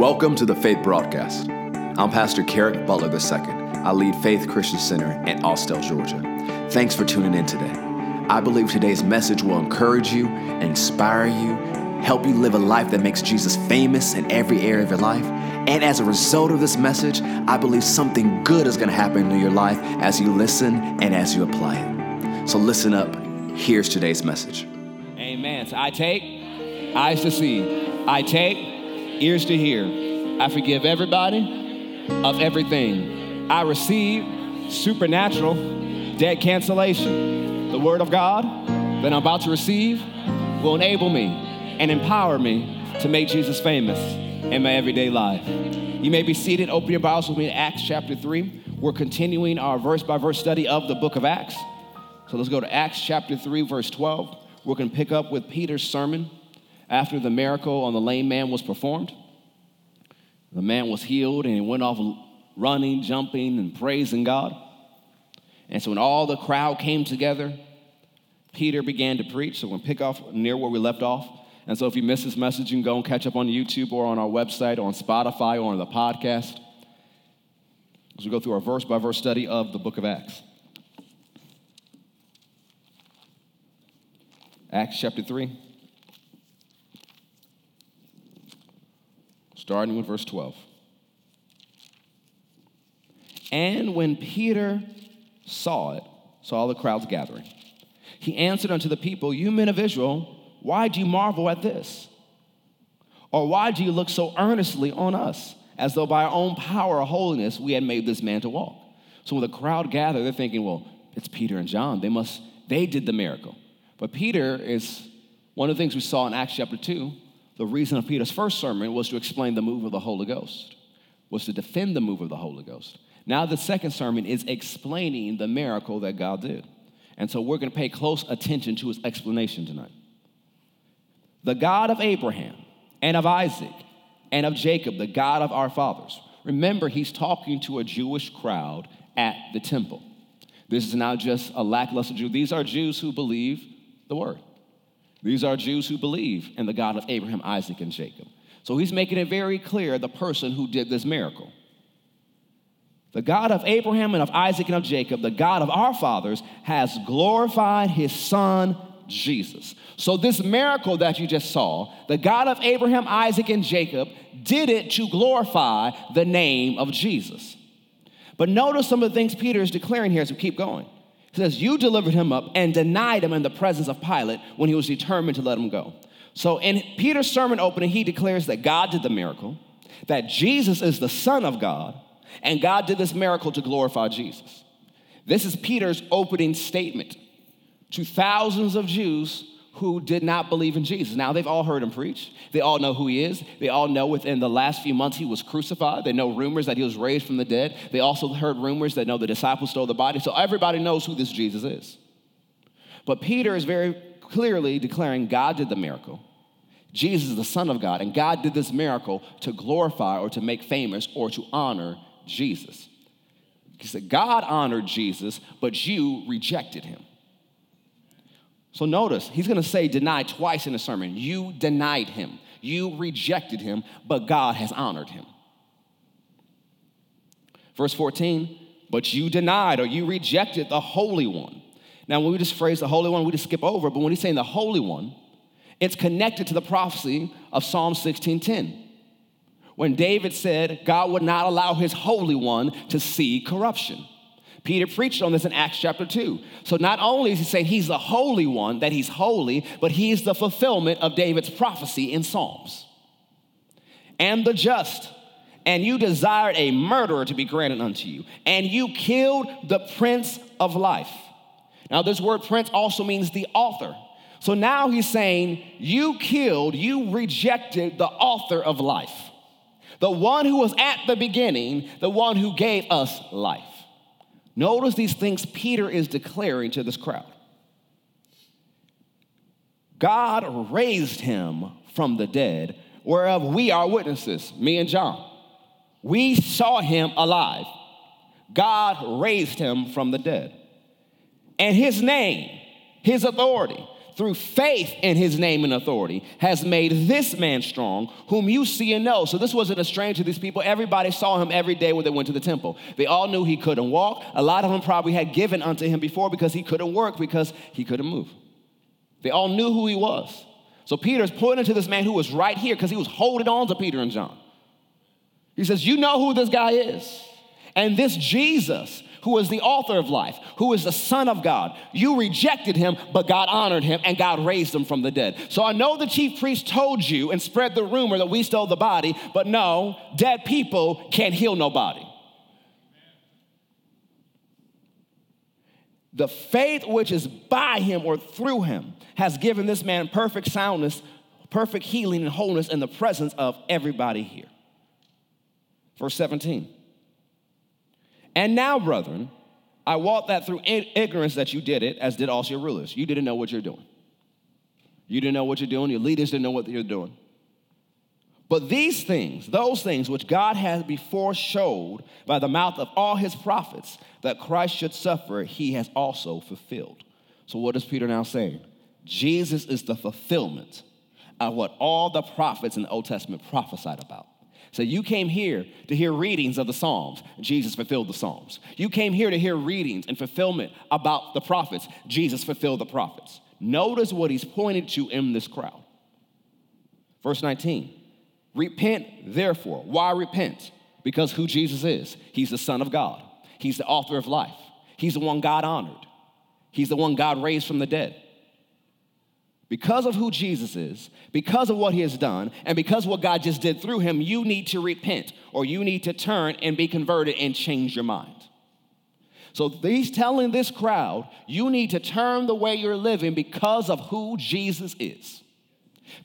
Welcome to the Faith Broadcast. I'm Pastor Kerrick Butler II. I lead Faith Christian Center in Austell, Georgia. Thanks for tuning in today. I believe today's message will encourage you, inspire you, help you live a life that makes Jesus famous in every area of your life. And as a result of this message, I believe something good is going to happen in your life as you listen and as you apply it. So listen up. Here's today's message. Amen. So I take eyes to see, I take ears to hear. I forgive everybody of everything. I receive supernatural debt cancellation. The word of God that I'm about to receive will enable me and empower me to make Jesus famous in my everyday life. You may be seated. Open your Bibles with me to Acts chapter 3. We're continuing our verse by verse study of the book of Acts. So let's go to Acts chapter 3, verse 12. We're going to pick up with Peter's sermon after the miracle on the lame man was performed. The man was healed and he went off running, jumping, and praising God. And so when all the crowd came together, Peter began to preach. So we're going to pick off near where we left off. And so if you missed this message, you can go and catch up on YouTube or on our website or on Spotify or on the podcast as we go through our verse by verse study of the book of Acts. Acts chapter 3, starting with verse 12. And when Peter saw it, saw the crowds gathering, he answered unto the people, You men of Israel, why do you marvel at this? Or why do you look so earnestly on us, as though by our own power or holiness we had made this man to walk? So when the crowd gathered, they're thinking, Well, it's Peter and John. They must, they did the miracle. But Peter is one of the things we saw in Acts chapter 2. The reason of Peter's first sermon was to explain the move of the Holy Ghost, was to defend the move of the Holy Ghost. Now, the second sermon is explaining the miracle that God did. And so we're going to pay close attention to his explanation tonight. The God of Abraham and of Isaac and of Jacob, the God of our fathers. Remember, he's talking to a Jewish crowd at the temple. This is not just a lackluster Jew. These are Jews who believe the word. These are Jews who believe in the God of Abraham, Isaac, and Jacob. So he's making it very clear the person who did this miracle. The God of Abraham and of Isaac and of Jacob, the God of our fathers, has glorified his son Jesus. So, this miracle that you just saw, the God of Abraham, Isaac, and Jacob did it to glorify the name of Jesus. But notice some of the things Peter is declaring here as we keep going. Says, You delivered him up and denied him in the presence of Pilate when he was determined to let him go. So in Peter's sermon opening, he declares that God did the miracle, that Jesus is the Son of God, and God did this miracle to glorify Jesus. This is Peter's opening statement to thousands of Jews who did not believe in Jesus. Now, they've all heard him preach. They all know who he is. They all know within the last few months he was crucified. They know rumors that he was raised from the dead. They also heard rumors that know the disciples stole the body. So everybody knows who this Jesus is. But Peter is very clearly declaring God did the miracle. Jesus is the Son of God, and God did this miracle to glorify or to make famous or to honor Jesus. He said, God honored Jesus, but you rejected him. So notice, he's going to say deny twice in the sermon. You denied him, you rejected him, but God has honored him. Verse 14, but you denied or you rejected the Holy One. Now, when we just phrase the Holy One, we just skip over, but when he's saying the Holy One, it's connected to the prophecy of Psalm 16:10. When David said God would not allow his Holy One to see corruption. Peter preached on this in Acts chapter 2. So not only is he saying he's the Holy One, that he's holy, but he's the fulfillment of David's prophecy in Psalms. And the just, and you desired a murderer to be granted unto you, and you killed the Prince of Life. Now, this word prince also means the author. So now he's saying, You killed, you rejected the author of life, the one who was at the beginning, the one who gave us life. Notice these things Peter is declaring to this crowd. God raised him from the dead, whereof we are witnesses, me and John. We saw him alive. God raised him from the dead. And his name, his authority, through faith in his name and authority, has made this man strong, whom you see and know. So this wasn't a stranger to these people. Everybody saw him every day when they went to the temple. They all knew he couldn't walk. A lot of them probably had given unto him before because he couldn't work, because he couldn't move. They all knew who he was. So Peter's pointing to this man who was right here because he was holding on to Peter and John. He says, You know who this guy is. And this Jesus, who is the author of life, who is the Son of God, you rejected him, but God honored him and God raised him from the dead. So I know the chief priest told you and spread the rumor that we stole the body, but no, dead people can't heal nobody. The faith which is by him or through him has given this man perfect soundness, perfect healing, and wholeness in the presence of everybody here. Verse 17. And now, brethren, I wot that through ignorance that you did it, as did also your rulers. You didn't know what you're doing. You didn't know what you're doing. Your leaders didn't know what you're doing. But these things, those things which God has before showed by the mouth of all his prophets that Christ should suffer, he has also fulfilled. So, what is Peter now saying? Jesus is the fulfillment of what all the prophets in the Old Testament prophesied about. So you came here to hear readings of the Psalms. Jesus fulfilled the Psalms. You came here to hear readings and fulfillment about the prophets. Jesus fulfilled the prophets. Notice what he's pointed to in this crowd. Verse 19 Repent, therefore. Why repent? Because who Jesus is. He's the Son of God, He's the author of life, He's the one God honored, He's the one God raised from the dead because of who Jesus is, because of what he has done, and because what God just did through him, you need to repent or you need to turn and be converted and change your mind. So he's telling this crowd, you need to turn the way you're living because of who Jesus is.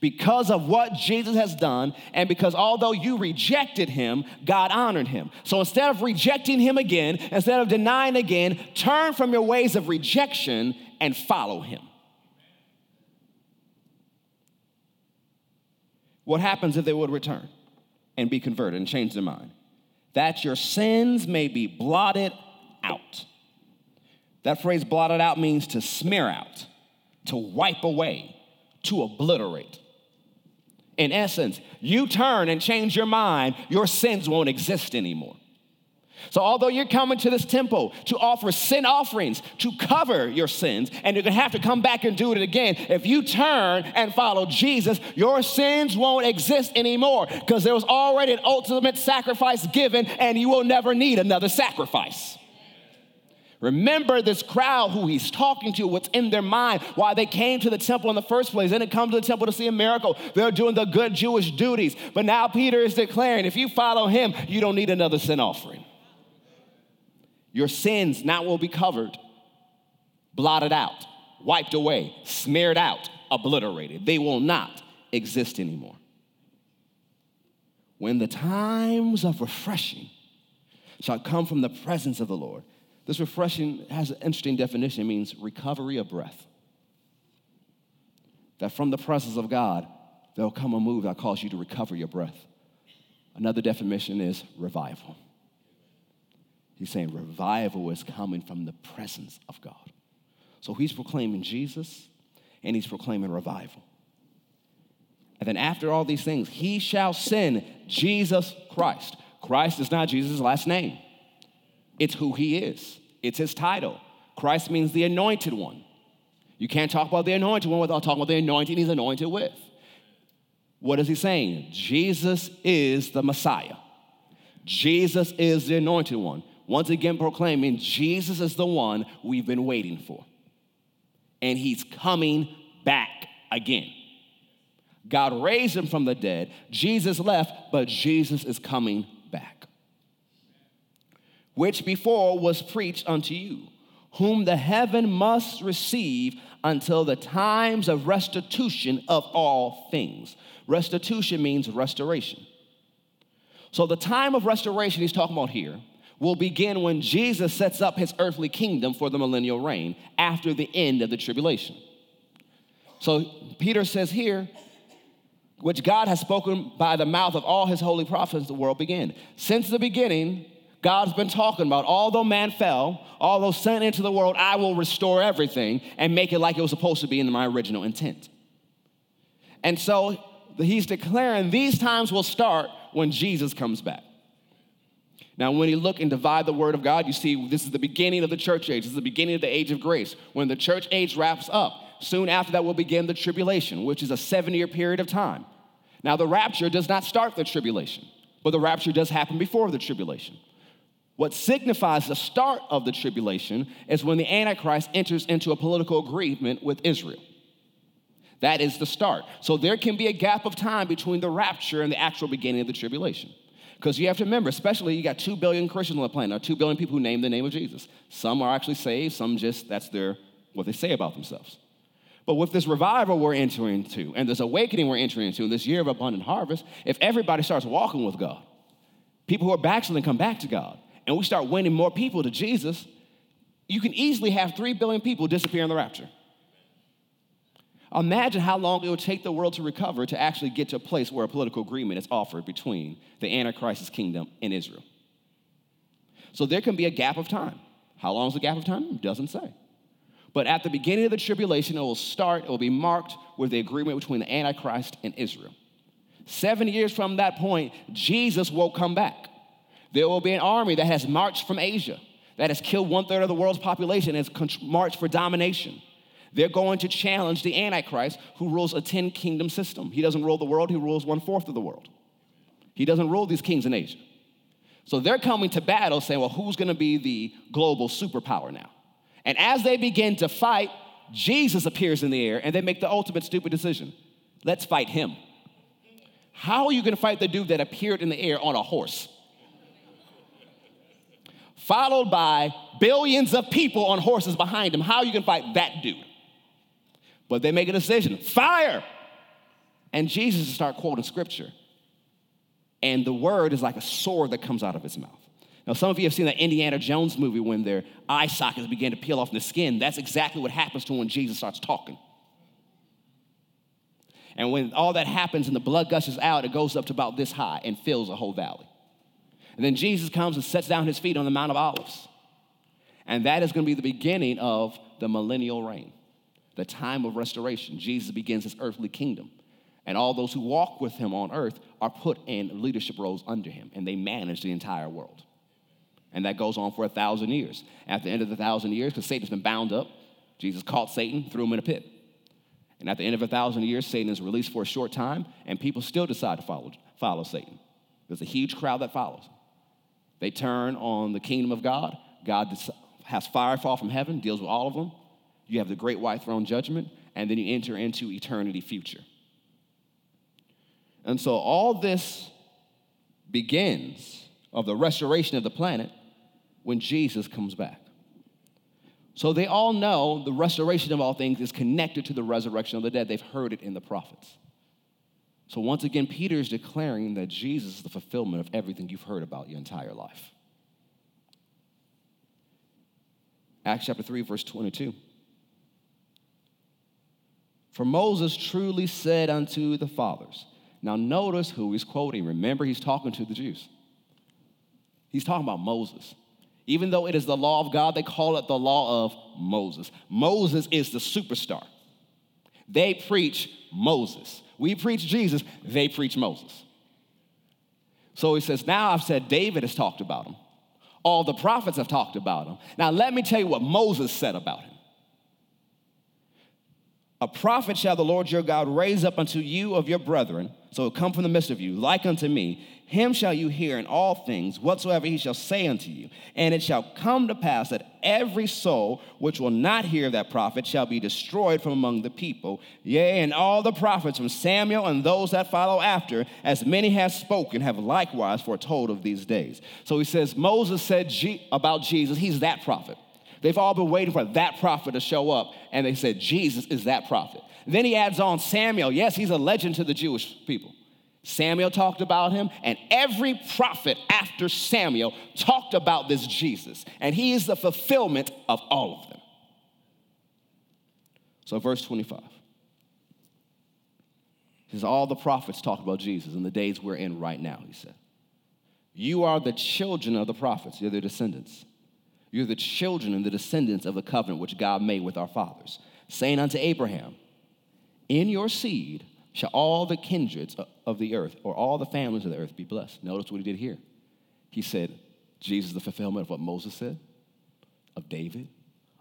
Because of what Jesus has done, and because although you rejected him, God honored him. So instead of rejecting him again, instead of denying again, turn from your ways of rejection and follow him. What happens if they would return and be converted and change their mind? That your sins may be blotted out. That phrase blotted out means to smear out, to wipe away, to obliterate. In essence, you turn and change your mind, your sins won't exist anymore. So, although you're coming to this temple to offer sin offerings to cover your sins, and you're gonna have to come back and do it again, if you turn and follow Jesus, your sins won't exist anymore because there was already an ultimate sacrifice given, and you will never need another sacrifice. Remember this crowd who he's talking to, what's in their mind, why they came to the temple in the first place. They didn't come to the temple to see a miracle. They're doing the good Jewish duties. But now Peter is declaring if you follow him, you don't need another sin offering. Your sins now will be covered, blotted out, wiped away, smeared out, obliterated. They will not exist anymore. When the times of refreshing shall come from the presence of the Lord. This refreshing has an interesting definition. It means recovery of breath. That from the presence of God, there'll come a move that calls you to recover your breath. Another definition is revival. He's saying revival is coming from the presence of God. So he's proclaiming Jesus and he's proclaiming revival. And then after all these things, he shall send Jesus Christ. Christ is not Jesus' last name, it's who he is, it's his title. Christ means the anointed one. You can't talk about the anointed one without talking about the anointing he's anointed with. What is he saying? Jesus is the Messiah. Jesus is the anointed one once again proclaiming Jesus is the one we've been waiting for. And he's coming back again. God raised him from the dead. Jesus left, but Jesus is coming back. Which before was preached unto you, whom the heaven must receive until the times of restitution of all things. Restitution means restoration. So, the time of restoration he's talking about here will begin when Jesus sets up his earthly kingdom for the millennial reign after the end of the tribulation. So Peter says here, which God has spoken by the mouth of all his holy prophets, the world began. Since the beginning, God's been talking about, although man fell, although sent into the world, I will restore everything and make it like it was supposed to be in my original intent. And so he's declaring these times will start when Jesus comes back. Now, when you look and divide the word of God, you see this is the beginning of the church age. This is the beginning of the age of grace. When the church age wraps up, soon after that will begin the tribulation, which is a seven year period of time. Now, the rapture does not start the tribulation, but the rapture does happen before the tribulation. What signifies the start of the tribulation is when the Antichrist enters into a political agreement with Israel. That is the start. So there can be a gap of time between the rapture and the actual beginning of the tribulation. Because you have to remember, especially you got 2 billion Christians on the planet, or 2 billion people who name the name of Jesus. Some are actually saved, some just, that's their, what they say about themselves. But with this revival we're entering into, and this awakening we're entering into, and this year of abundant harvest, if everybody starts walking with God, people who are backsliding come back to God, and we start winning more people to Jesus, you can easily have 3 billion people disappear in the rapture. Imagine how long it would take the world to recover to actually get to a place where a political agreement is offered between the Antichrist's kingdom and Israel. So there can be a gap of time. How long is the gap of time? It doesn't say. But at the beginning of the tribulation, it will start, it will be marked with the agreement between the Antichrist and Israel. Seven years from that point, Jesus will come back. There will be an army that has marched from Asia, that has killed one third of the world's population, and has marched for domination. They're going to challenge the Antichrist who rules a 10 kingdom system. He doesn't rule the world, he rules one fourth of the world. He doesn't rule these kings in Asia. So they're coming to battle saying, well, who's going to be the global superpower now? And as they begin to fight, Jesus appears in the air and they make the ultimate stupid decision let's fight him. How are you going to fight the dude that appeared in the air on a horse? Followed by billions of people on horses behind him. How are you going to fight that dude? But they make a decision fire! And Jesus start quoting scripture. And the word is like a sword that comes out of his mouth. Now, some of you have seen that Indiana Jones movie when their eye sockets begin to peel off the skin. That's exactly what happens to when Jesus starts talking. And when all that happens and the blood gushes out, it goes up to about this high and fills a whole valley. And then Jesus comes and sets down his feet on the Mount of Olives. And that is going to be the beginning of the millennial reign the time of restoration. Jesus begins his earthly kingdom. And all those who walk with him on earth are put in leadership roles under him, and they manage the entire world. And that goes on for a thousand years. At the end of the thousand years, because Satan's been bound up, Jesus caught Satan, threw him in a pit. And at the end of a thousand years, Satan is released for a short time, and people still decide to follow, follow Satan. There's a huge crowd that follows. They turn on the kingdom of God. God has fire fall from heaven, deals with all of them you have the great white throne judgment, and then you enter into eternity future. And so all this begins of the restoration of the planet when Jesus comes back. So they all know the restoration of all things is connected to the resurrection of the dead. They've heard it in the prophets. So once again, Peter is declaring that Jesus is the fulfillment of everything you've heard about your entire life. Acts chapter 3, verse 22. For Moses truly said unto the fathers. Now, notice who he's quoting. Remember, he's talking to the Jews. He's talking about Moses. Even though it is the law of God, they call it the law of Moses. Moses is the superstar. They preach Moses. We preach Jesus, they preach Moses. So he says, Now I've said David has talked about him. All the prophets have talked about him. Now let me tell you what Moses said about him. A prophet shall the Lord your God raise up unto you of your brethren, so come from the midst of you, like unto me. Him shall you hear in all things, whatsoever he shall say unto you. And it shall come to pass that every soul which will not hear that prophet shall be destroyed from among the people. Yea, and all the prophets from Samuel and those that follow after, as many have spoken, have likewise foretold of these days. So he says, Moses said about Jesus, he's that prophet. They've all been waiting for that prophet to show up, and they said, Jesus is that prophet. Then he adds on Samuel. Yes, he's a legend to the Jewish people. Samuel talked about him, and every prophet after Samuel talked about this Jesus, and he is the fulfillment of all of them. So, verse 25 says, All the prophets talked about Jesus in the days we're in right now, he said. You are the children of the prophets, you're their descendants. You're the children and the descendants of the covenant which God made with our fathers, saying unto Abraham, In your seed shall all the kindreds of the earth, or all the families of the earth, be blessed. Notice what he did here. He said, Jesus, is the fulfillment of what Moses said, of David,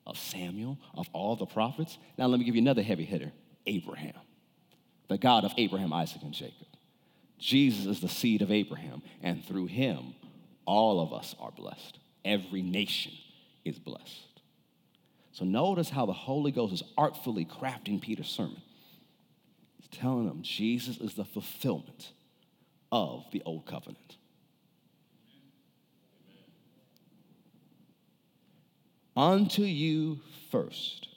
of Samuel, of all the prophets. Now, let me give you another heavy hitter Abraham, the God of Abraham, Isaac, and Jacob. Jesus is the seed of Abraham, and through him, all of us are blessed. Every nation is blessed. So, notice how the Holy Ghost is artfully crafting Peter's sermon. He's telling them Jesus is the fulfillment of the old covenant. Unto you first,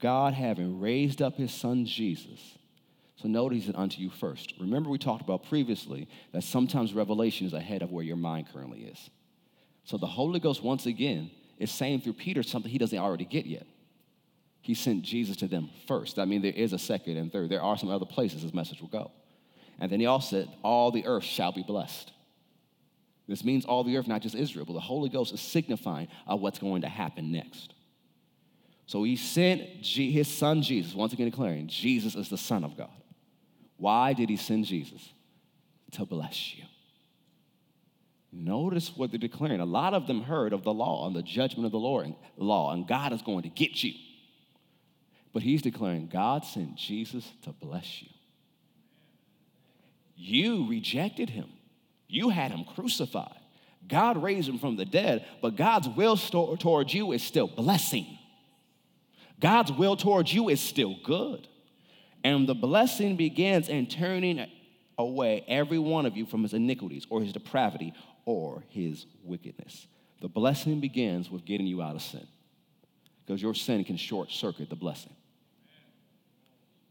God having raised up his son Jesus. So notice he said, unto you first. Remember, we talked about previously that sometimes revelation is ahead of where your mind currently is. So the Holy Ghost, once again, is saying through Peter something he doesn't already get yet. He sent Jesus to them first. I mean, there is a second and third. There are some other places his message will go. And then he also said, All the earth shall be blessed. This means all the earth, not just Israel, but the Holy Ghost is signifying of what's going to happen next. So he sent his son Jesus, once again declaring, Jesus is the Son of God. Why did he send Jesus? To bless you. Notice what they're declaring. A lot of them heard of the law and the judgment of the Lord, and law, and God is going to get you. But he's declaring, God sent Jesus to bless you. You rejected him. You had him crucified. God raised him from the dead, but God's will towards you is still blessing. God's will towards you is still good. And the blessing begins in turning away every one of you from his iniquities or his depravity or his wickedness. The blessing begins with getting you out of sin because your sin can short circuit the blessing.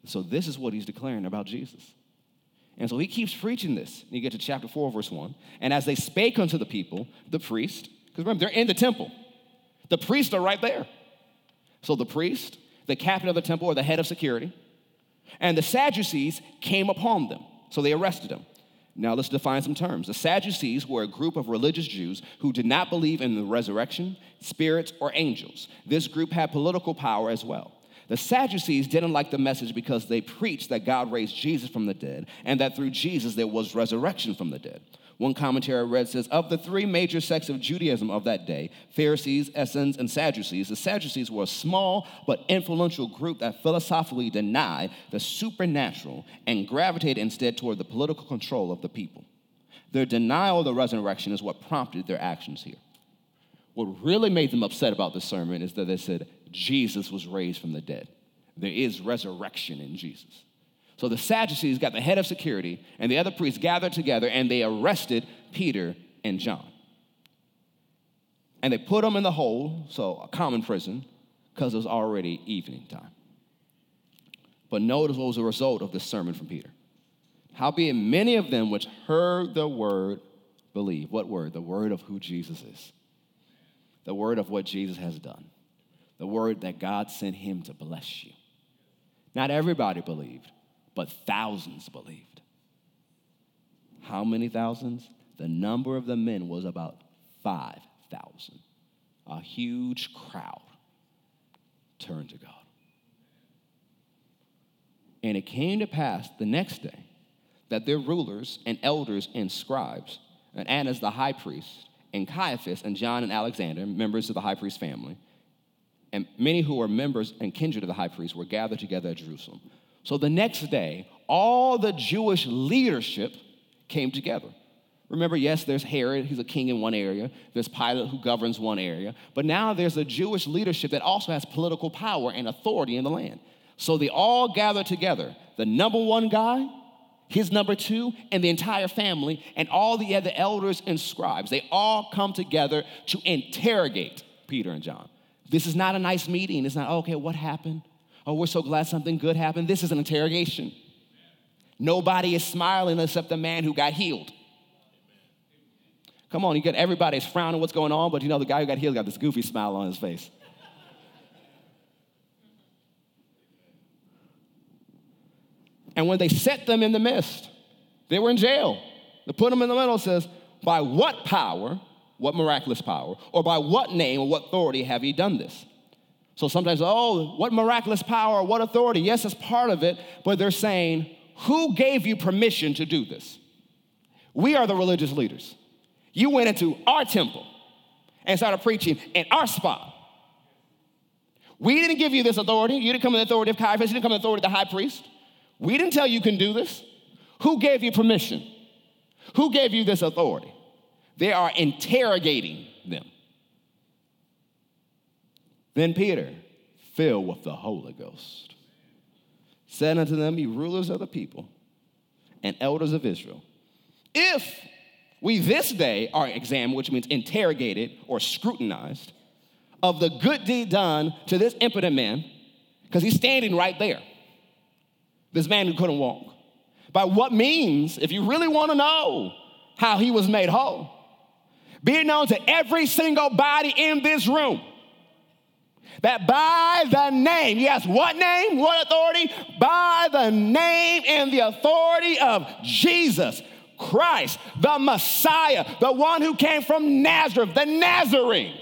So, this is what he's declaring about Jesus. And so he keeps preaching this. You get to chapter 4, verse 1. And as they spake unto the people, the priest, because remember, they're in the temple, the priests are right there. So the priest, the captain of the temple, or the head of security, and the Sadducees came upon them. So they arrested them. Now let's define some terms. The Sadducees were a group of religious Jews who did not believe in the resurrection, spirits, or angels. This group had political power as well. The Sadducees didn't like the message because they preached that God raised Jesus from the dead and that through Jesus there was resurrection from the dead. One commentary I read says Of the three major sects of Judaism of that day, Pharisees, Essenes, and Sadducees, the Sadducees were a small but influential group that philosophically denied the supernatural and gravitated instead toward the political control of the people. Their denial of the resurrection is what prompted their actions here. What really made them upset about the sermon is that they said, Jesus was raised from the dead. There is resurrection in Jesus. So the Sadducees got the head of security, and the other priests gathered together and they arrested Peter and John. And they put them in the hole, so a common prison, because it was already evening time. But notice what was the result of this sermon from Peter. Howbeit, many of them which heard the word believe. What word? The word of who Jesus is, the word of what Jesus has done the word that God sent him to bless you. Not everybody believed, but thousands believed. How many thousands? The number of the men was about 5,000. A huge crowd turned to God. And it came to pass the next day that their rulers and elders and scribes, and Annas the high priest, and Caiaphas and John and Alexander, members of the high priest family, and many who were members and kindred of the high priest were gathered together at Jerusalem. So the next day, all the Jewish leadership came together. Remember, yes, there's Herod, he's a king in one area. There's Pilate, who governs one area. But now there's a Jewish leadership that also has political power and authority in the land. So they all gather together. The number one guy, his number two, and the entire family, and all the other elders and scribes. They all come together to interrogate Peter and John. This is not a nice meeting. It's not, okay, what happened? Oh, we're so glad something good happened. This is an interrogation. Nobody is smiling except the man who got healed. Come on, you get everybody's frowning what's going on, but you know the guy who got healed got this goofy smile on his face. And when they set them in the midst, they were in jail. They put them in the middle, says, by what power, what miraculous power, or by what name or what authority have you done this? So sometimes, oh, what miraculous power, what authority? Yes, it's part of it, but they're saying, who gave you permission to do this? We are the religious leaders. You went into our temple and started preaching in our spot. We didn't give you this authority. You didn't come in the authority of Caiaphas. You didn't come in the authority of the high priest. We didn't tell you you can do this. Who gave you permission? Who gave you this authority? They are interrogating them. Then Peter, filled with the Holy Ghost, said unto them, Ye rulers of the people and elders of Israel, if we this day are examined, which means interrogated or scrutinized, of the good deed done to this impotent man, because he's standing right there, this man who couldn't walk. By what means, if you really want to know how he was made whole, be it known to every single body in this room that by the name, yes, what name, what authority? By the name and the authority of Jesus Christ, the Messiah, the one who came from Nazareth, the Nazarene,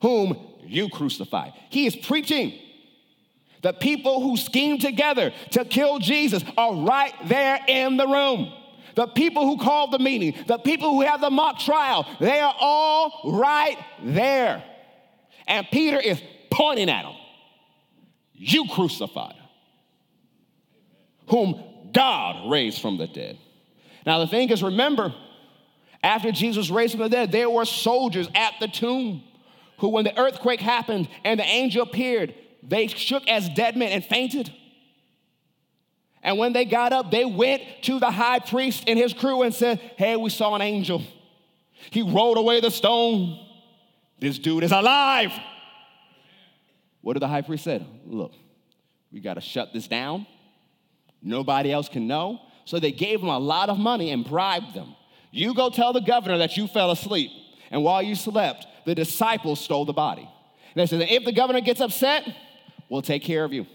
whom you crucified. He is preaching. The people who schemed together to kill Jesus are right there in the room. The people who called the meeting, the people who had the mock trial, they are all right there. And Peter is pointing at him. You crucified, whom God raised from the dead. Now, the thing is, remember, after Jesus raised from the dead, there were soldiers at the tomb who, when the earthquake happened and the angel appeared, they shook as dead men and fainted. And when they got up, they went to the high priest and his crew and said, Hey, we saw an angel. He rolled away the stone. This dude is alive. What did the high priest say? Look, we got to shut this down. Nobody else can know. So they gave him a lot of money and bribed them. You go tell the governor that you fell asleep, and while you slept, the disciples stole the body. And they said, if the governor gets upset, we'll take care of you.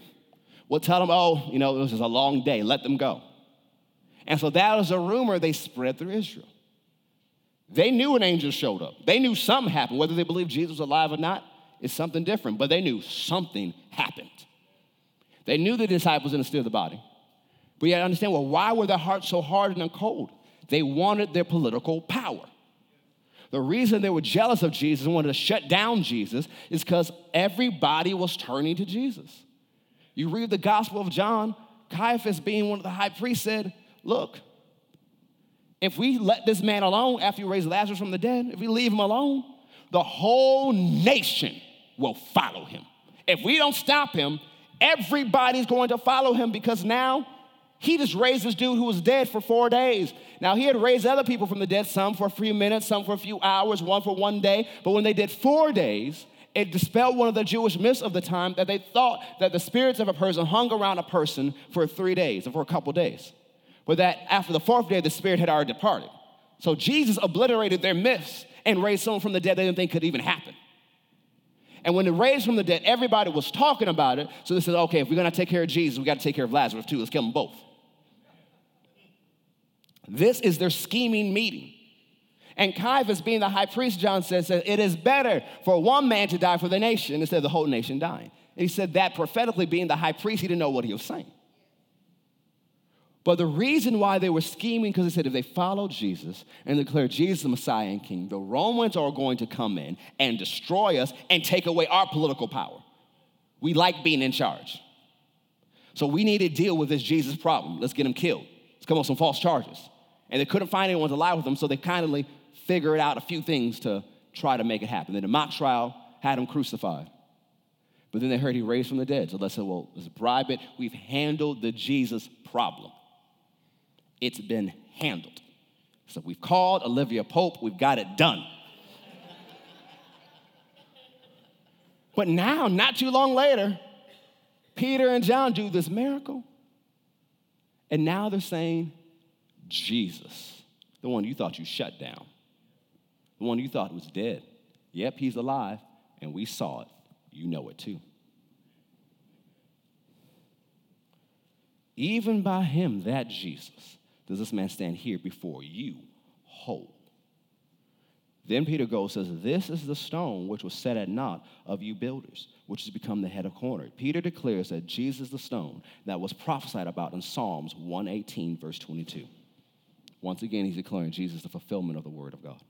We'll tell them, oh, you know, this is a long day, let them go. And so that was a rumor they spread through Israel. They knew an angel showed up. They knew something happened. Whether they believed Jesus was alive or not is something different, but they knew something happened. They knew the disciples didn't steal the body. But you understand, well, why were their hearts so hardened and cold? They wanted their political power. The reason they were jealous of Jesus and wanted to shut down Jesus is because everybody was turning to Jesus. You read the Gospel of John, Caiaphas, being one of the high priests, said, Look, if we let this man alone after you raise Lazarus from the dead, if we leave him alone, the whole nation will follow him. If we don't stop him, everybody's going to follow him because now he just raised this dude who was dead for four days. Now, he had raised other people from the dead, some for a few minutes, some for a few hours, one for one day. But when they did four days, it dispelled one of the Jewish myths of the time that they thought that the spirits of a person hung around a person for three days or for a couple days. But that after the fourth day, the spirit had already departed. So Jesus obliterated their myths and raised someone from the dead they didn't think could even happen. And when they raised from the dead, everybody was talking about it. So they said, okay, if we're gonna take care of Jesus, we gotta take care of Lazarus too. Let's kill them both. This is their scheming meeting. And Caiaphas, being the high priest, John says, says, it is better for one man to die for the nation instead of the whole nation dying. And he said that prophetically, being the high priest, he didn't know what he was saying. But the reason why they were scheming, because they said if they followed Jesus and declared Jesus the Messiah and King, the Romans are going to come in and destroy us and take away our political power. We like being in charge. So we need to deal with this Jesus problem. Let's get him killed. Let's come on some false charges and they couldn't find anyone to lie with them, so they kindly figured out a few things to try to make it happen. Then a mock trial had him crucified. But then they heard he raised from the dead. So they said, well, let's bribe it. We've handled the Jesus problem. It's been handled. So we've called Olivia Pope, we've got it done. but now, not too long later, Peter and John do this miracle. And now they're saying, Jesus, the one you thought you shut down, the one you thought was dead. Yep, he's alive, and we saw it. You know it too. Even by him, that Jesus, does this man stand here before you whole. Then Peter goes says, This is the stone which was set at naught of you builders, which has become the head of corner. Peter declares that Jesus is the stone that was prophesied about in Psalms 118, verse 22. Once again, he's declaring Jesus the fulfillment of the word of God.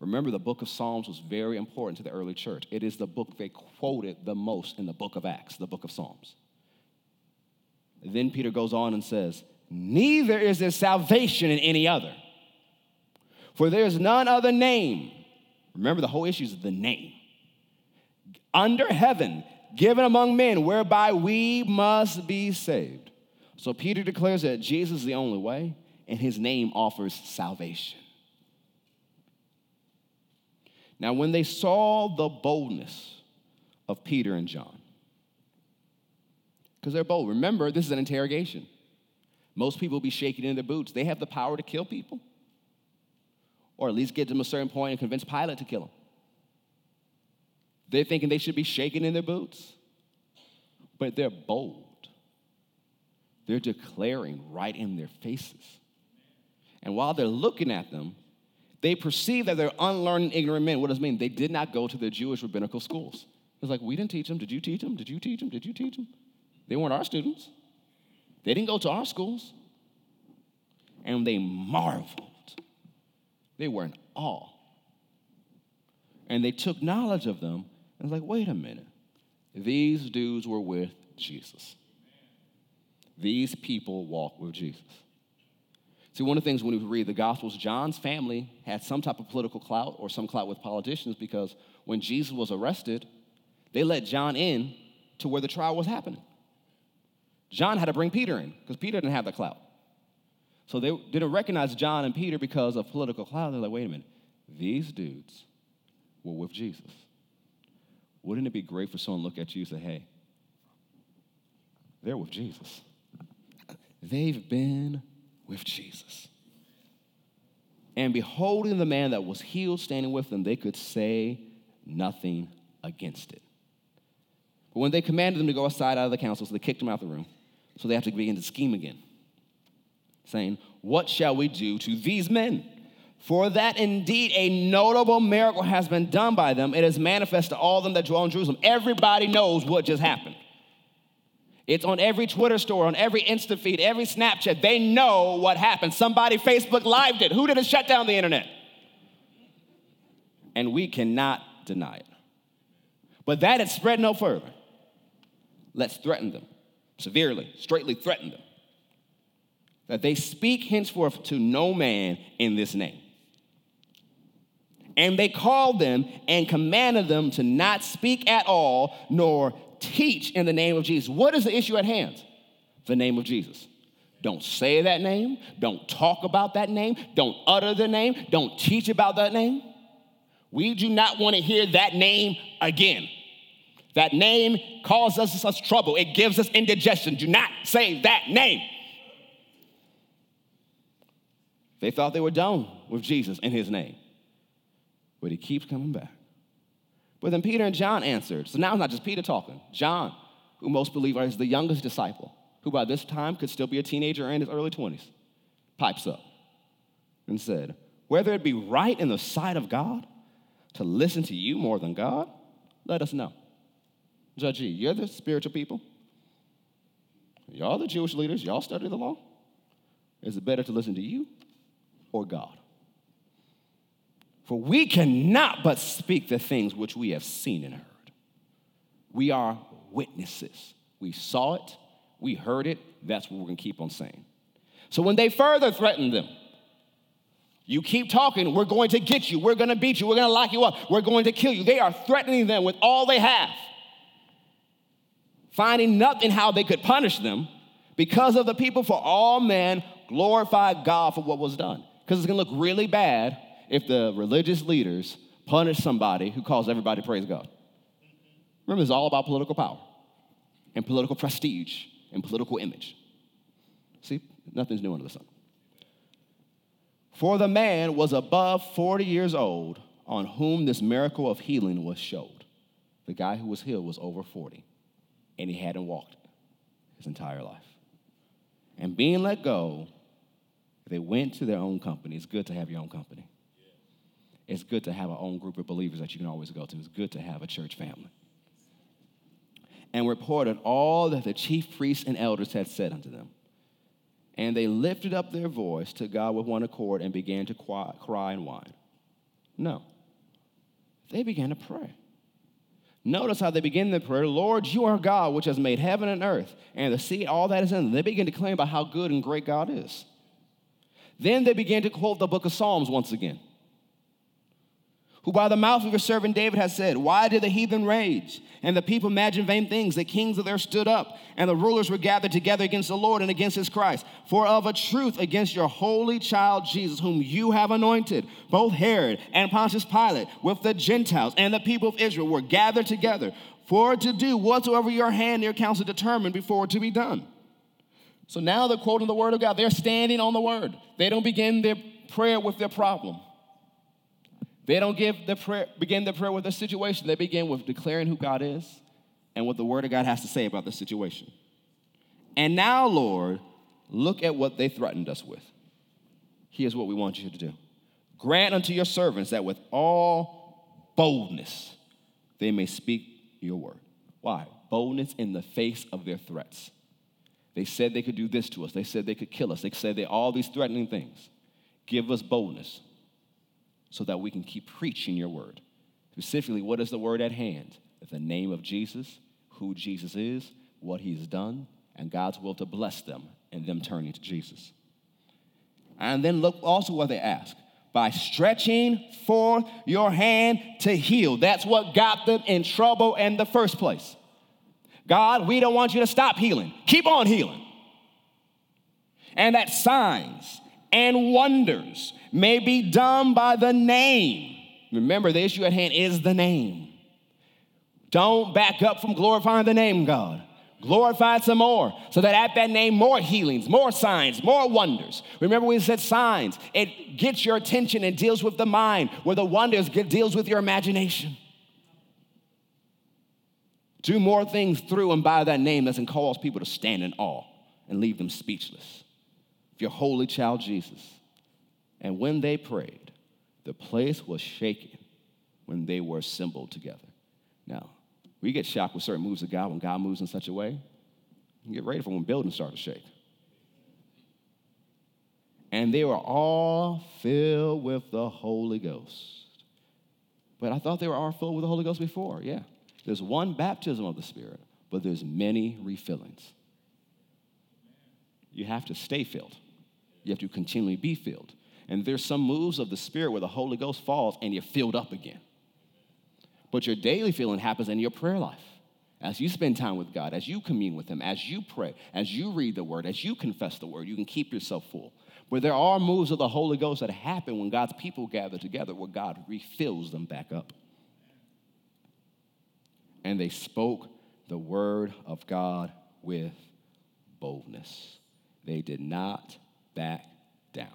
Remember, the book of Psalms was very important to the early church. It is the book they quoted the most in the book of Acts, the book of Psalms. Then Peter goes on and says, Neither is there salvation in any other. For there is none other name. Remember, the whole issue is the name. Under heaven, given among men, whereby we must be saved. So Peter declares that Jesus is the only way, and his name offers salvation. Now, when they saw the boldness of Peter and John, because they're bold, remember, this is an interrogation. Most people be shaking in their boots. They have the power to kill people or at least get them a certain point and convince Pilate to kill them. They're thinking they should be shaking in their boots, but they're bold. They're declaring right in their faces. And while they're looking at them, they perceive that they're unlearned, ignorant men. What does it mean? They did not go to their Jewish rabbinical schools. It's like, we didn't teach them. Did you teach them? Did you teach them? Did you teach them? They weren't our students. They didn't go to our schools. And they marveled they were in awe. And they took knowledge of them and was like, wait a minute. These dudes were with Jesus. These people walk with Jesus. See, one of the things when we read the Gospels, John's family had some type of political clout or some clout with politicians because when Jesus was arrested, they let John in to where the trial was happening. John had to bring Peter in because Peter didn't have the clout. So they didn't recognize John and Peter because of political clout. They're like, wait a minute, these dudes were with Jesus. Wouldn't it be great for someone to look at you and say, hey, they're with Jesus? They've been with Jesus. And beholding the man that was healed standing with them, they could say nothing against it. But when they commanded them to go aside out of the council, so they kicked them out of the room. So they have to begin to scheme again saying, What shall we do to these men? For that indeed a notable miracle has been done by them. It is manifest to all them that dwell in Jerusalem. Everybody knows what just happened. It's on every Twitter story, on every Insta feed, every Snapchat. They know what happened. Somebody Facebook lived it. Who did it shut down the internet? And we cannot deny it. But that had spread no further. Let's threaten them severely, straightly threaten them that they speak henceforth to no man in this name. And they called them and commanded them to not speak at all, nor teach in the name of Jesus. What is the issue at hand? The name of Jesus. Don't say that name. Don't talk about that name. Don't utter the name. Don't teach about that name. We do not want to hear that name again. That name causes us trouble, it gives us indigestion. Do not say that name. They thought they were done with Jesus in his name. But he keeps coming back. But then Peter and John answered. So now it's not just Peter talking. John, who most believe is the youngest disciple, who by this time could still be a teenager in his early 20s, pipes up and said, Whether it be right in the sight of God to listen to you more than God, let us know. Judge, you're the spiritual people. Y'all the Jewish leaders. Y'all study the law. Is it better to listen to you or God. For we cannot but speak the things which we have seen and heard. We are witnesses. We saw it, we heard it, that's what we're gonna keep on saying. So when they further threatened them, you keep talking, we're going to get you, we're gonna beat you, we're gonna lock you up, we're going to kill you. They are threatening them with all they have, finding nothing how they could punish them because of the people, for all men glorify God for what was done. Because it's to look really bad if the religious leaders punish somebody who calls everybody to praise God. Remember, it's all about political power and political prestige and political image. See, nothing's new under the sun. For the man was above 40 years old on whom this miracle of healing was showed. The guy who was healed was over 40, and he hadn't walked his entire life. And being let go, They went to their own company. It's good to have your own company. It's good to have our own group of believers that you can always go to. It's good to have a church family. And reported all that the chief priests and elders had said unto them. And they lifted up their voice to God with one accord and began to cry and whine. No. They began to pray. Notice how they begin their prayer Lord, you are God, which has made heaven and earth, and the sea, all that is in them. They begin to claim about how good and great God is. Then they begin to quote the book of Psalms once again who by the mouth of your servant David has said, Why did the heathen rage? And the people imagine vain things. The kings of there stood up, and the rulers were gathered together against the Lord and against his Christ. For of a truth, against your holy child Jesus, whom you have anointed, both Herod and Pontius Pilate, with the Gentiles and the people of Israel, were gathered together for to do whatsoever your hand and your counsel determined before to be done. So now they're quoting the word of God. They're standing on the word. They don't begin their prayer with their problem. They don't give the prayer, begin the prayer with a situation. They begin with declaring who God is and what the Word of God has to say about the situation. And now, Lord, look at what they threatened us with. Here's what we want you to do Grant unto your servants that with all boldness they may speak your word. Why? Boldness in the face of their threats. They said they could do this to us. They said they could kill us. They said they all these threatening things. Give us boldness so that we can keep preaching your word. Specifically, what is the word at hand? The name of Jesus, who Jesus is, what he's done, and God's will to bless them and them turning to Jesus. And then look also what they ask by stretching forth your hand to heal. That's what got them in trouble in the first place. God, we don't want you to stop healing. Keep on healing. And that signs and wonders may be done by the name. Remember, the issue at hand is the name. Don't back up from glorifying the name, God. Glorify it some more so that at that name, more healings, more signs, more wonders. Remember, we said signs. It gets your attention and deals with the mind, where the wonders get, deals with your imagination. Do more things through and by that name that can cause people to stand in awe and leave them speechless. If your holy child Jesus, and when they prayed, the place was shaken when they were assembled together. Now, we get shocked with certain moves of God when God moves in such a way. You get ready for when buildings start to shake. And they were all filled with the Holy Ghost. But I thought they were all filled with the Holy Ghost before. Yeah. There's one baptism of the Spirit, but there's many refillings. You have to stay filled. You have to continually be filled. And there's some moves of the Spirit where the Holy Ghost falls and you're filled up again. But your daily feeling happens in your prayer life. As you spend time with God, as you commune with Him, as you pray, as you read the Word, as you confess the Word, you can keep yourself full. But there are moves of the Holy Ghost that happen when God's people gather together, where God refills them back up. And they spoke the Word of God with boldness. They did not back down.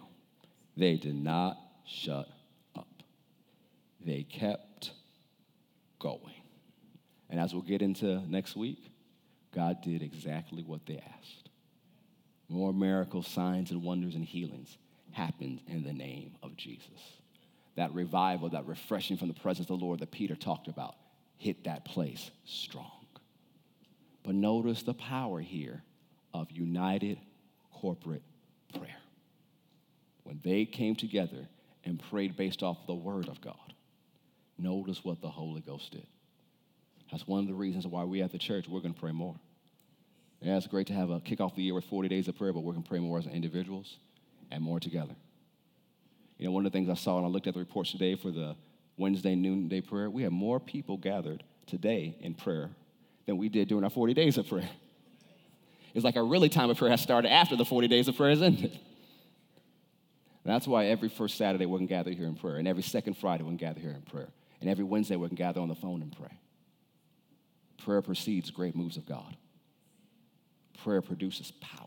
They did not shut up, they kept going. And as we'll get into next week, God did exactly what they asked. More miracles, signs, and wonders and healings happened in the name of Jesus. That revival, that refreshing from the presence of the Lord that Peter talked about, hit that place strong. But notice the power here of united corporate prayer when they came together and prayed based off the Word of God, notice what the Holy Ghost did. That's one of the reasons why we at the church, we're going to pray more. Yeah, it's great to have a kick off the year with 40 days of prayer, but we're going to pray more as individuals and more together. You know, one of the things I saw when I looked at the reports today for the Wednesday noonday prayer, we had more people gathered today in prayer than we did during our 40 days of prayer. It's like our really time of prayer has started after the 40 days of prayer has ended. That's why every first Saturday going to gather here in prayer, and every second Friday going to gather here in prayer, and every Wednesday going to gather on the phone and pray. Prayer precedes great moves of God. Prayer produces power.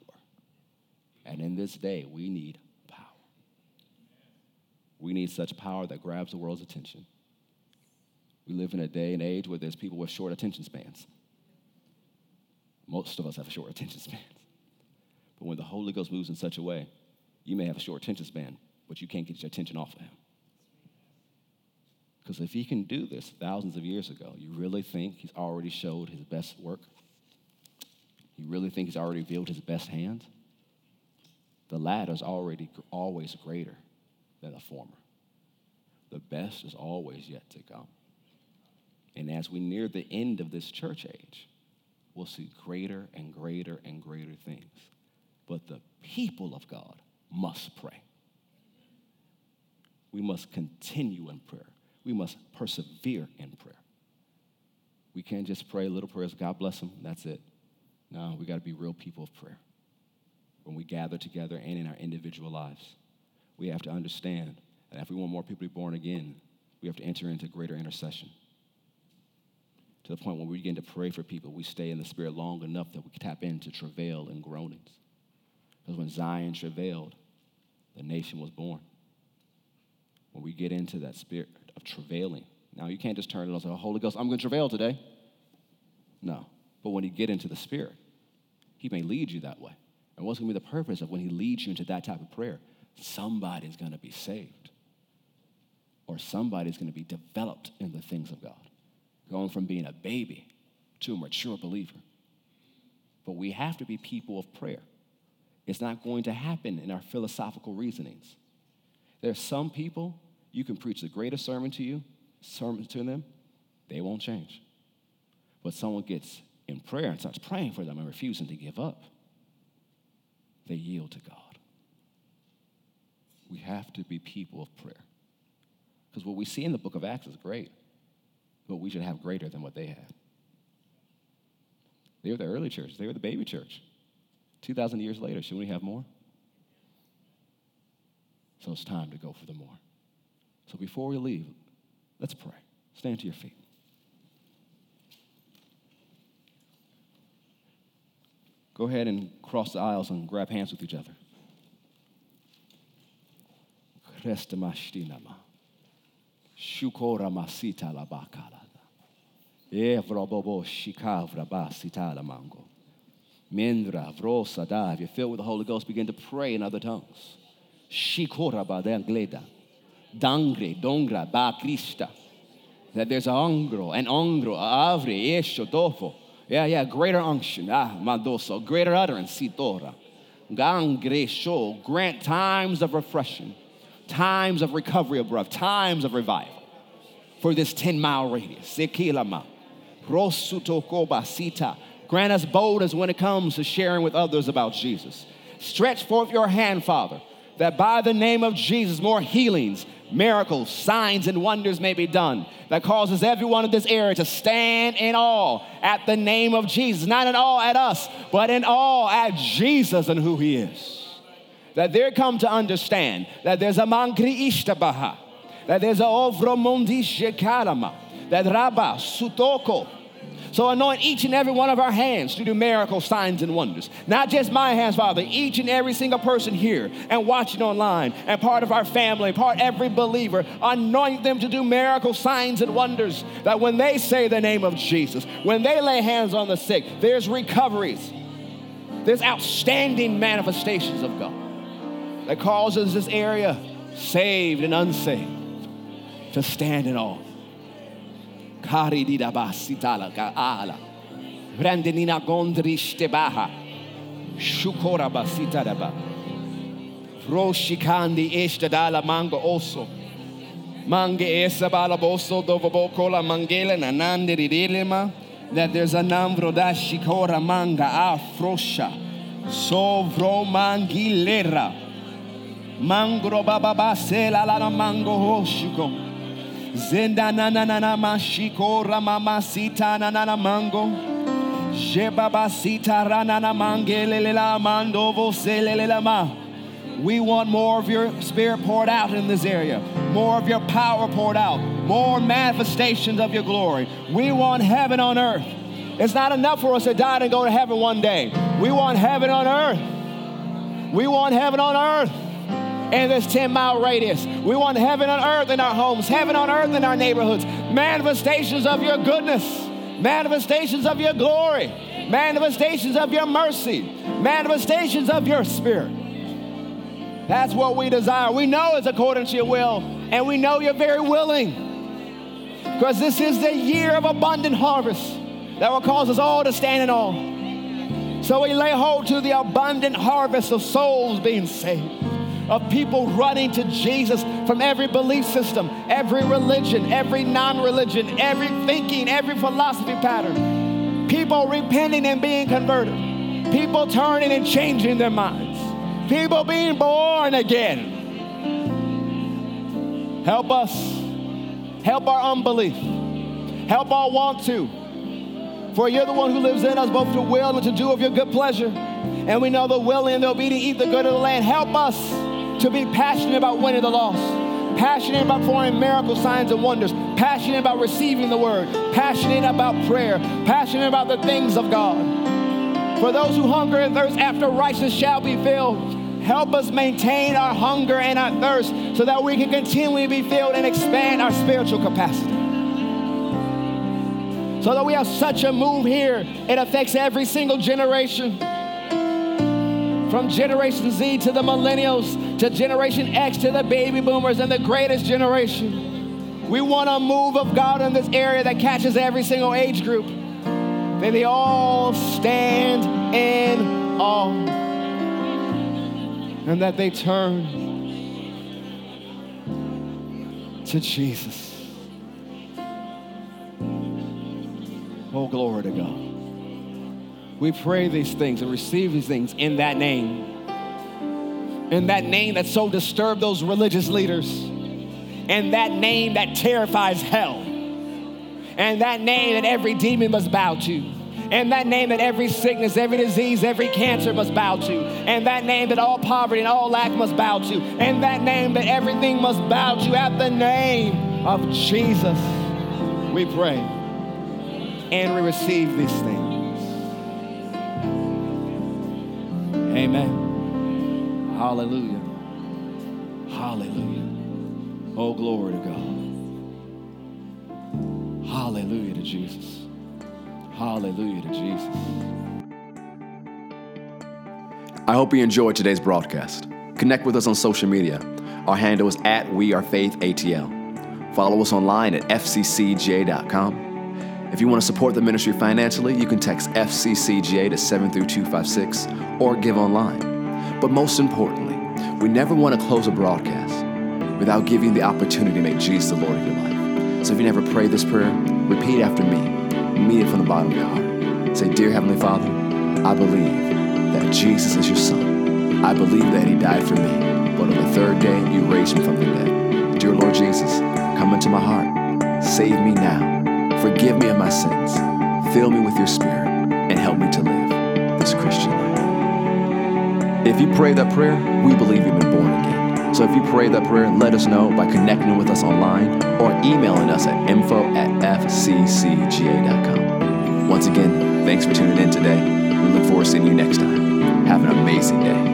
And in this day, we need power. We need such power that grabs the world's attention. We live in a day and age where there's people with short attention spans. Most of us have a short attention span. But when the Holy Ghost moves in such a way, You may have a short attention span, but you can't get your attention off of him. Because if he can do this thousands of years ago, you really think he's already showed his best work? You really think he's already revealed his best hand? The latter is already always greater than the former. The best is always yet to come. And as we near the end of this church age, we'll see greater and greater and greater things. But the people of God must pray. We must continue in prayer. We must persevere in prayer. We can't just pray little prayers, God bless them, that's it. No, we got to be real people of prayer. When we gather together and in our individual lives, we have to understand that if we want more people to be born again, we have to enter into greater intercession. To the point where we begin to pray for people, we stay in the Spirit long enough that we tap into travail and groanings. Because when Zion travailed, the nation was born. When we get into that spirit of travailing, now you can't just turn it on and say, oh, Holy Ghost, I'm going to travail today. No. But when you get into the Spirit, He may lead you that way. And what's going to be the purpose of when He leads you into that type of prayer? Somebody's going to be saved, or somebody's going to be developed in the things of God, going from being a baby to a mature believer. But we have to be people of prayer. It's not going to happen in our philosophical reasonings. There are some people, you can preach the greatest sermon to you, sermon to them, they won't change. But someone gets in prayer and starts praying for them and refusing to give up, they yield to God. We have to be people of prayer. Because what we see in the book of Acts is great, but we should have greater than what they had. They were the early church, they were the baby church. 2,000 years later, should we have more? So it's time to go for the more. So before we leave, let's pray. Stand to your feet. Go ahead and cross the aisles and grab hands with each other. Shukora masita la bakala. Evrobobo shikavra basita la mango. Mendra vrosa you're filled with the Holy Ghost, begin to pray in other tongues. Shikora angleda. Dangre, dongra, ba krista. That there's a angro, an ongro, avre, esho, dofo. Yeah, yeah, greater unction. Ah, madoso, greater utterance, sitora. Gangresho, grant times of refreshing, times of recovery breath, times of revival for this 10 mile radius. Sekilama. Grant us boldness when it comes to sharing with others about Jesus. Stretch forth your hand, Father, that by the name of Jesus, more healings, miracles, signs, and wonders may be done that causes everyone in this area to stand in awe at the name of Jesus. Not in awe at us, but in awe at Jesus and who he is. That they come to understand that there's a mangri ishtabaha, that there's a ovromondi shekarama, that rabba sutoko, so anoint each and every one of our hands to do miracle signs and wonders. Not just my hands, Father, each and every single person here and watching online and part of our family, part every believer, anoint them to do miracle signs and wonders. That when they say the name of Jesus, when they lay hands on the sick, there's recoveries. There's outstanding manifestations of God that causes this area, saved and unsaved, to stand in awe. Kari di basitala ala. Brandenina gondriste baha. Shukora basita daba. Roshikandi estadala mango oso. Mange esa bala boso dovo bokola mangele nanande ridilema. That there's a namvro da shikora manga afrosha. Sovro mangilera. Mangro baba basela la mango hoshiko. Zenda na na na na mashiko ramama sita na na na mango. Jebaba sita rana na mangele la mando vosele la ma. We want more of your spirit poured out in this area, more of your power poured out, more manifestations of your glory. We want heaven on earth. It's not enough for us to die and go to heaven one day. We want heaven on earth. We want heaven on earth in this 10 mile radius. We want heaven on earth in our homes, heaven on earth in our neighborhoods, manifestations of your goodness, manifestations of your glory, manifestations of your mercy, manifestations of your spirit. That's what we desire. We know it's according to your will, and we know you're very willing. Because this is the year of abundant harvest that will cause us all to stand in awe. So we lay hold to the abundant harvest of souls being saved, of people running to Jesus from every belief system, every religion, every non religion, every thinking, every philosophy pattern. People repenting and being converted, people turning and changing their minds, people being born again. Help us. Help our unbelief. Help our want to. For you're the one who lives in us both to will and to do of your good pleasure. And we know the willing and the obedient eat the good of the land. Help us to be passionate about winning the lost, passionate about performing miracle signs and wonders, passionate about receiving the word, passionate about prayer, passionate about the things of God. For those who hunger and thirst after righteousness shall be filled. Help us maintain our hunger and our thirst so that we can continually be filled and expand our spiritual capacity. So that we have such a move here, it affects every single generation. From Generation Z to the millennials, to Generation X to the baby boomers and the greatest generation. We want a move of God in this area that catches every single age group. May they all stand in awe and that they turn to Jesus. Oh, glory to God. We pray these things and receive these things in that name. In that name that so disturbed those religious leaders. And that name that terrifies hell. And that name that every demon must bow to and that name that every sickness, every disease, every cancer must bow to, and that name that all poverty and all lack must bow to, and that name that everything must bow to at the name of Jesus. We pray and we receive these things. Amen. Hallelujah. Hallelujah. Oh, glory to God. Hallelujah to Jesus. Hallelujah to Jesus. I hope you enjoyed today's broadcast. Connect with us on social media. Our handle is at We Are Faith ATL. Follow us online at fccga.com. If you want to support the ministry financially, you can text FCCGA to 73256 or give online. But most importantly, we never want to close a broadcast without giving the opportunity to make Jesus the Lord of your life. So if you never prayed this prayer, repeat after me mean it from the bottom of your heart. Say, Dear Heavenly Father, I believe that Jesus is your Son. I believe that He died for me, but on the third day you raised Him from the dead. Dear Lord Jesus, come into my heart. Save me now. Forgive me of my sins. Fill me with your Spirit and help me to live this Christian life. If you pray that prayer, we believe you've been born again. So if you pray that prayer, let us know by connecting with us online or emailing us at info at fccga.com. Once again, thanks for tuning in today. We look forward to seeing you next time. Have an amazing day.